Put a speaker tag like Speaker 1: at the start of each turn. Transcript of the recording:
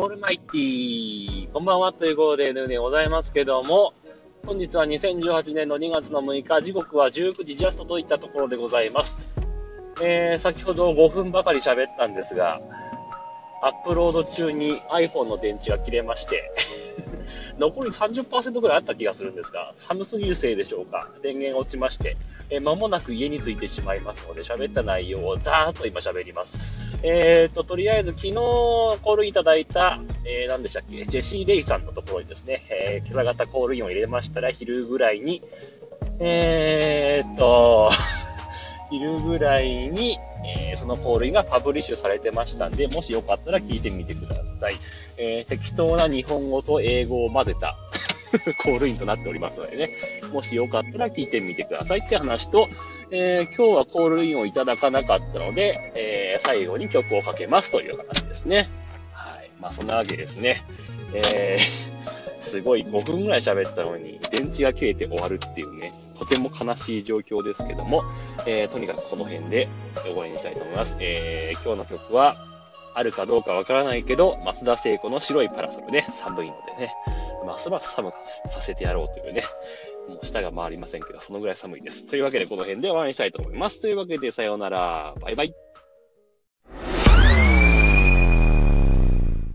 Speaker 1: オールマイティー。こんばんはということで、ヌーでございますけども、本日は2018年の2月の6日、時刻は19時ジャストといったところでございます。えー、先ほど5分ばかり喋ったんですが、アップロード中に iPhone の電池が切れまして 残り30%ぐらいあった気がするんですが、寒すぎるせいでしょうか、電源落ちまして、えー、間もなく家に着いてしまいますので、喋った内容をざーっと今喋ります。えーと、とりあえず昨日コールいただいた、えー、何でしたっけ、ジェシー・レイさんのところにですね、えー、今朝方コールインを入れましたら、昼ぐらいに、えーと、昼ぐらいに、えー、そのコールインがパブリッシュされてましたんで、もしよかったら聞いてみてください。えー、適当な日本語と英語を混ぜた コールインとなっておりますのでね、もしよかったら聞いてみてくださいって話と、えー、今日はコールインをいただかなかったので、え最後に曲をかけますという話ですね。はい。まあ、そんなわけですね。えー、すごい5分ぐらい喋ったのに、電池が切れて終わるっていうね、とても悲しい状況ですけども、えー、とにかくこの辺で終わりにしたいと思います。えー、今日の曲は、あるかどうかわからないけど、松田聖子の白いパラソルね、寒いのでね、ますます寒くさせてやろうというね、もう舌が回りませんけど、そのぐらい寒いです。というわけで、この辺で終わりにしたいと思います。というわけで、さようなら。バイバイ。